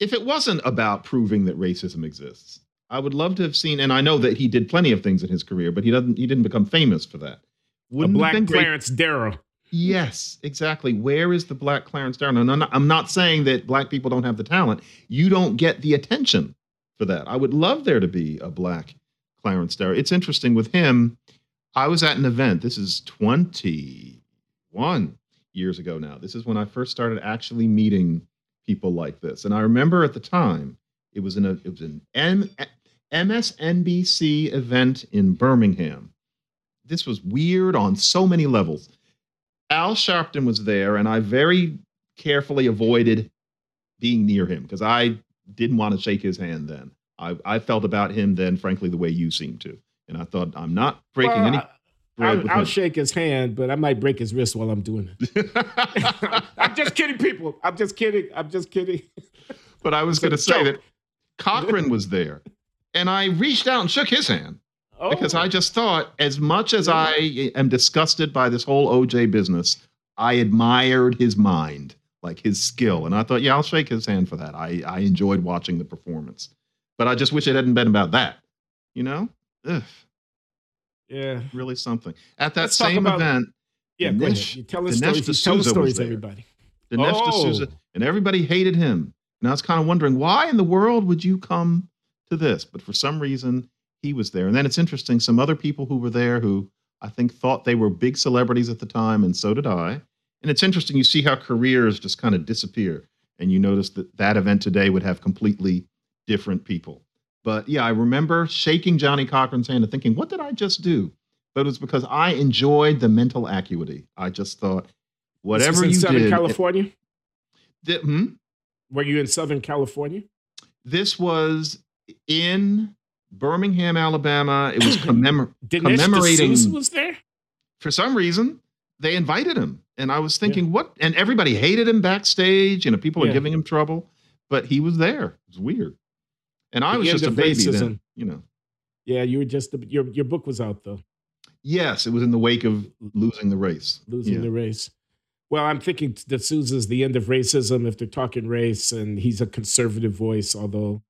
S2: If it wasn't about proving that racism exists, I would love to have seen. And I know that he did plenty of things in his career, but he doesn't. He didn't become famous for that.
S1: Wouldn't A black Clarence Darrow.
S2: Yes, exactly. Where is the black Clarence Darrow? And I'm not, I'm not saying that black people don't have the talent. You don't get the attention for that. I would love there to be a black Clarence Darrow. It's interesting with him. I was at an event. This is 21 years ago now. This is when I first started actually meeting people like this. And I remember at the time it was in a it was an M, MSNBC event in Birmingham. This was weird on so many levels. Al Sharpton was there, and I very carefully avoided being near him because I didn't want to shake his hand then. I, I felt about him then, frankly, the way you seem to. And I thought, I'm not breaking well, any.
S1: I'll, I'll shake his hand, but I might break his wrist while I'm doing it. I'm just kidding, people. I'm just kidding. I'm just kidding.
S2: But I was going to say that Cochran was there, and I reached out and shook his hand oh. because I oh. just thought, as much as I am disgusted by this whole OJ business, I admired his mind, like his skill, and I thought, yeah, I'll shake his hand for that. I I enjoyed watching the performance. But I just wish it hadn't been about that. You know? Ugh.
S1: Yeah.
S2: Really something. At that Let's same about, event,
S1: yeah, Dinesh, you tell us stories, you tell stories everybody.
S2: Dinesh oh. D'Souza, and everybody hated him. And I was kind of wondering, why in the world would you come to this, but for some reason he was there. And then it's interesting, some other people who were there who I think thought they were big celebrities at the time, and so did I. And it's interesting, you see how careers just kind of disappear. And you notice that that event today would have completely different people. But yeah, I remember shaking Johnnie Cochran's hand and thinking, what did I just do? But it was because I enjoyed the mental acuity. I just thought, whatever
S1: in
S2: you
S1: Southern
S2: did.
S1: California?
S2: Hmm?
S1: Were you in Southern California?
S2: This was in Birmingham, Alabama. It was commemor- commemorating.
S1: Was there?
S2: for some reason, they invited him. And I was thinking, what? And everybody hated him backstage. You know, people were
S1: Yeah.
S2: giving him trouble, but he was there. It was weird. And I
S1: The
S2: was just a baby
S1: racism.
S2: then, you know.
S1: Yeah, you were just your your book was out though,
S2: Yes, it was in the wake of losing the race.
S1: losing
S2: Yeah.
S1: the race. Well, I'm thinking D'Souza's the end of racism if they're talking race, and he's a conservative voice, although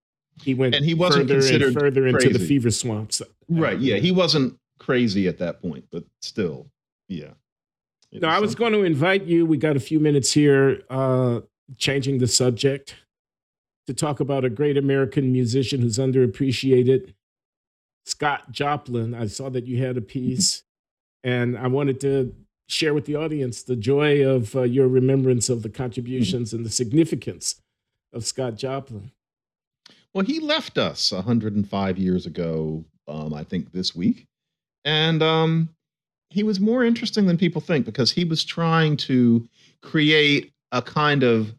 S1: he went
S2: And he wasn't
S1: further and
S2: considered
S1: further into the fever swamps.
S2: Right. Yeah. He wasn't crazy at that point, but still, yeah.
S1: No, I was
S2: something.
S1: going to invite you. We got a few minutes here, uh, changing the subject to talk about a great American musician who's underappreciated, Scott Joplin. I saw that you had a piece, and I wanted to share with the audience the joy of uh, your remembrance of the contributions and the significance of Scott Joplin.
S2: Well, he left us 105 years ago, um, I think this week. And um, he was more interesting than people think because he was trying to create a kind of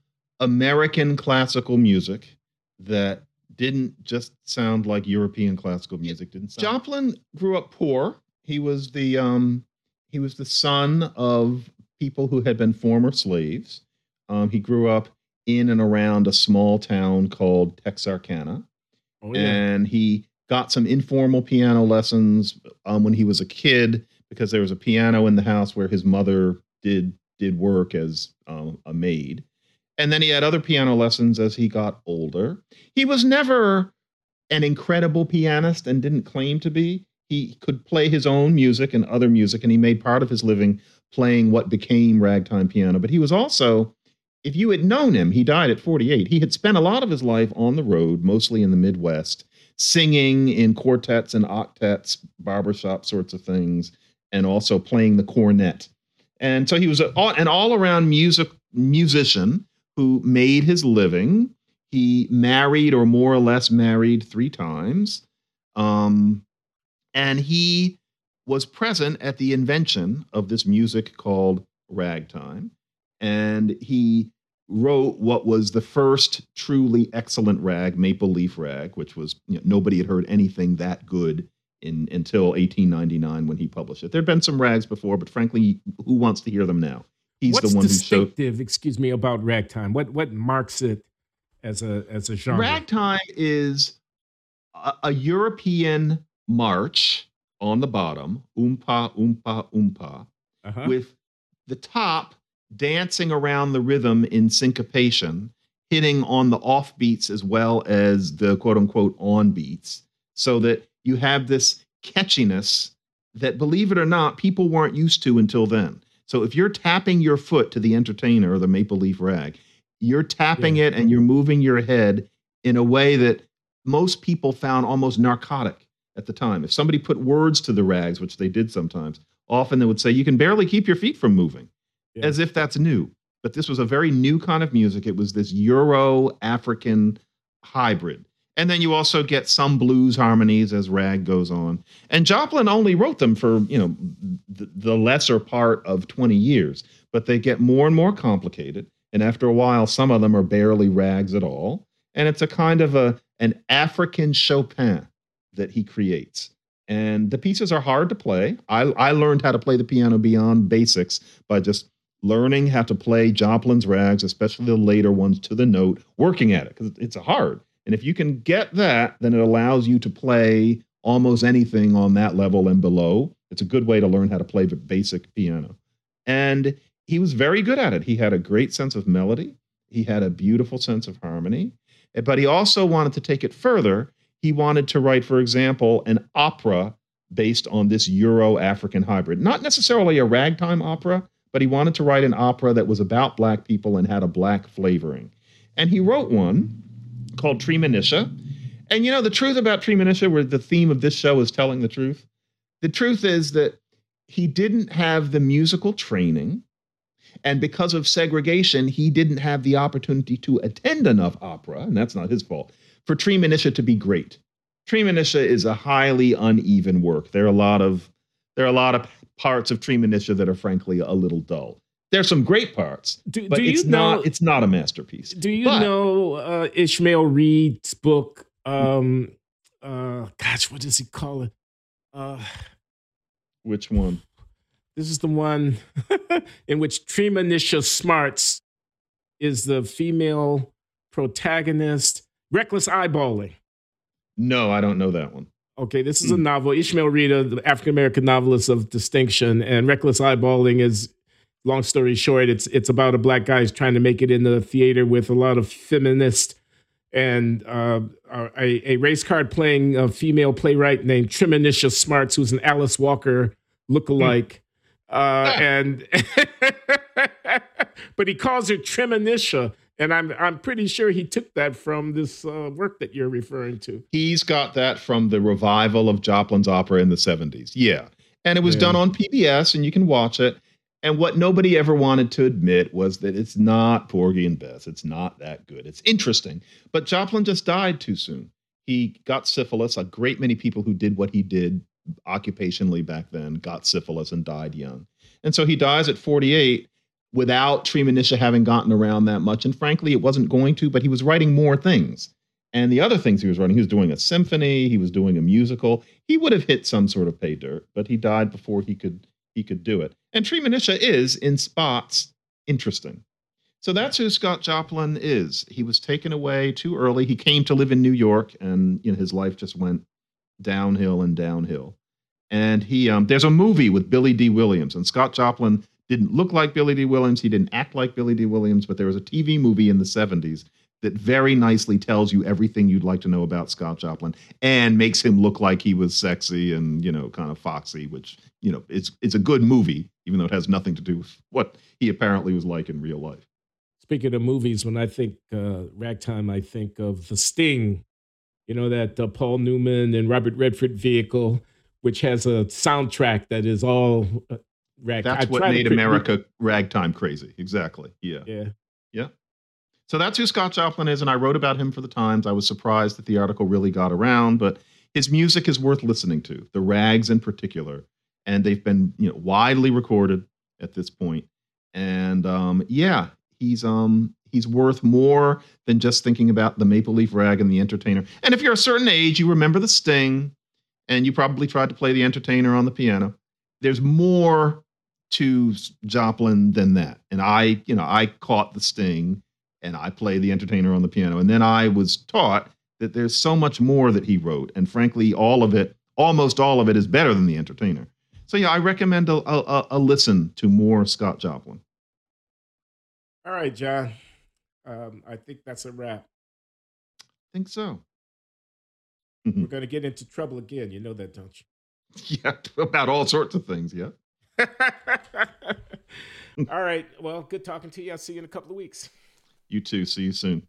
S2: American classical music that didn't just sound like European classical music. Didn't sound. Joplin grew up poor. He was the um, he was the son of people who had been former slaves. Um, he grew up in and around a small town called Texarkana
S1: Oh
S2: and he got some informal piano lessons um, when he was a kid because there was a piano in the house where his mother did did work as um, a maid and then he had other piano lessons as he got older he was never an incredible pianist and didn't claim to be he could play his own music and other music and he made part of his living playing what became ragtime piano but he was also if you had known him, he died at 48. He had spent a lot of his life on the road, mostly in the Midwest, singing in quartets and octets, barbershop sorts of things, and also playing the cornet. And so he was an all around music musician who made his living. He married or more or less married three times. Um, and he was present at the invention of this music called ragtime. And he wrote what was the first truly excellent rag, Maple Leaf Rag, which was you know, nobody had heard anything that good in until 1899 when he published it. There'd been some rags before, but frankly, who wants to hear them now? He's
S1: What's
S2: the one who showed.
S1: distinctive, excuse me, about ragtime? What what marks it as a as a genre?
S2: Ragtime is a, a European march on the bottom, oompa, oompa, oompa,
S1: Uh-huh.
S2: with the top dancing around the rhythm in syncopation, hitting on the off beats as well as the quote unquote on beats, so that you have this catchiness that, believe it or not, people weren't used to until then. So if you're tapping your foot to the entertainer or the maple leaf rag, you're tapping it and you're moving your head in a way that most people found almost narcotic at the time. If somebody put words to the rags, which they did sometimes, often they would say, You can barely keep your feet from moving,
S1: Yeah.
S2: as if that's new. But this was a very new kind of music. It was this Euro African hybrid. And then you also get some blues harmonies as rag goes on. And Joplin only wrote them for, you know, the, the lesser part of 20 years, but they get more and more complicated. And after a while, some of them are barely rags at all. And it's a kind of a an African Chopin that he creates. And the pieces are hard to play. I, I learned how to play the piano beyond basics by just learning how to play Joplin's rags, especially the later ones, to the note, working at it because it's hard. And if you can get that, then it allows you to play almost anything on that level and below. It's a good way to learn how to play the basic piano. And he was very good at it. He had a great sense of melody, he had a beautiful sense of harmony, but he also wanted to take it further. He wanted to write, for example, an opera based on this Euro African hybrid. Not necessarily a ragtime opera, but he wanted to write an opera that was about black people and had a black flavoring. And he wrote one called Treemonisha. And you know the truth about Treemonisha, where the theme of this show is telling the truth. The truth is that he didn't have the musical training, and because of segregation, he didn't have the opportunity to attend enough opera, and that's not his fault. For Treemonisha to be great, Treemonisha is a highly uneven work. There are a lot of there are a lot of parts of Treemonisha that are frankly a little dull. There's some great parts,
S1: Do,
S2: but
S1: do
S2: it's
S1: know?
S2: not it's not a masterpiece.
S1: do you
S2: but-
S1: know uh, Ishmael Reed's book? Um, uh, gosh, what does he call it? Uh,
S2: Which one?
S1: this is the one in which Treemonisha Smarts is the female protagonist. Reckless eyeballing.
S2: No, I don't know that one.
S1: Okay, this is a
S2: Hmm.
S1: novel. Ishmael Reed, the African American novelist of distinction, and Reckless Eyeballing is, long story short, it's it's about a black guy who's trying to make it in the theater with a lot of feminist and uh, a, a race card playing a female playwright named Tremonisha Smarts, who's an Alice Walker lookalike. Uh, and but he calls her Tremonisha, and I'm I'm pretty sure he took that from this uh, work that you're referring to.
S2: He's got that from the revival of Joplin's opera in the 70s. Yeah. And it was
S1: Yeah.
S2: done on PBS and you can watch it. And what nobody ever wanted to admit was that it's not Porgy and Bess. It's not that good. It's interesting. But Joplin just died too soon. He got syphilis. A great many people who did what he did occupationally back then got syphilis and died young. And so he dies at 48 without Treemonisha having gotten around that much. And frankly, it wasn't going to, but he was writing more things. And the other things he was writing, he was doing a symphony, he was doing a musical. He would have hit some sort of pay dirt, but he died before he could he could do it. And Tree Treemonisha is, in spots, interesting. So that's who Scott Joplin is. He was taken away too early. He came to live in New York, and you know, his life just went downhill and downhill. And he um, there's a movie with Billy Dee Williams, and Scott Joplin didn't look like Billy Dee Williams. He didn't act like Billy Dee Williams, but there was a TV movie in the 70s that very nicely tells you everything you'd like to know about Scott Joplin and makes him look like he was sexy and, you know, kind of foxy, which, you know, it's it's a good movie, even though it has nothing to do with what he apparently was like in real life.
S1: Speaking of movies, when I think uh, ragtime, I think of The Sting. You know that uh, Paul Newman and Robert Redford vehicle, which has a soundtrack that is all uh, ragtime.
S2: That's
S1: I
S2: what made America ragtime crazy. Exactly. Yeah.
S1: Yeah.
S2: Yeah, So that's who Scott Joplin is, and I wrote about him for the Times. I was surprised that the article really got around, but his music is worth listening to. The rags in particular, and they've been you know widely recorded at this point. And um, yeah, he's um he's worth more than just thinking about the Maple Leaf Rag and the Entertainer. And if you're a certain age, you remember the Sting, and you probably tried to play the Entertainer on the piano. There's more to Joplin than that. And I, you know, I caught the Sting and I play the entertainer on the piano. And then I was taught that there's so much more that he wrote. And frankly, all of it, almost all of it, is better than the entertainer. So yeah, I recommend a, a, a listen to more Scott Joplin.
S1: All right, John. Um, I think that's a wrap.
S2: I think so.
S1: We're going to get into trouble again. You know that, don't you?
S2: Yeah, about all sorts of things. Yeah.
S1: All right. Well, good talking to you. I'll see you in a couple of weeks.
S2: You too. See you soon.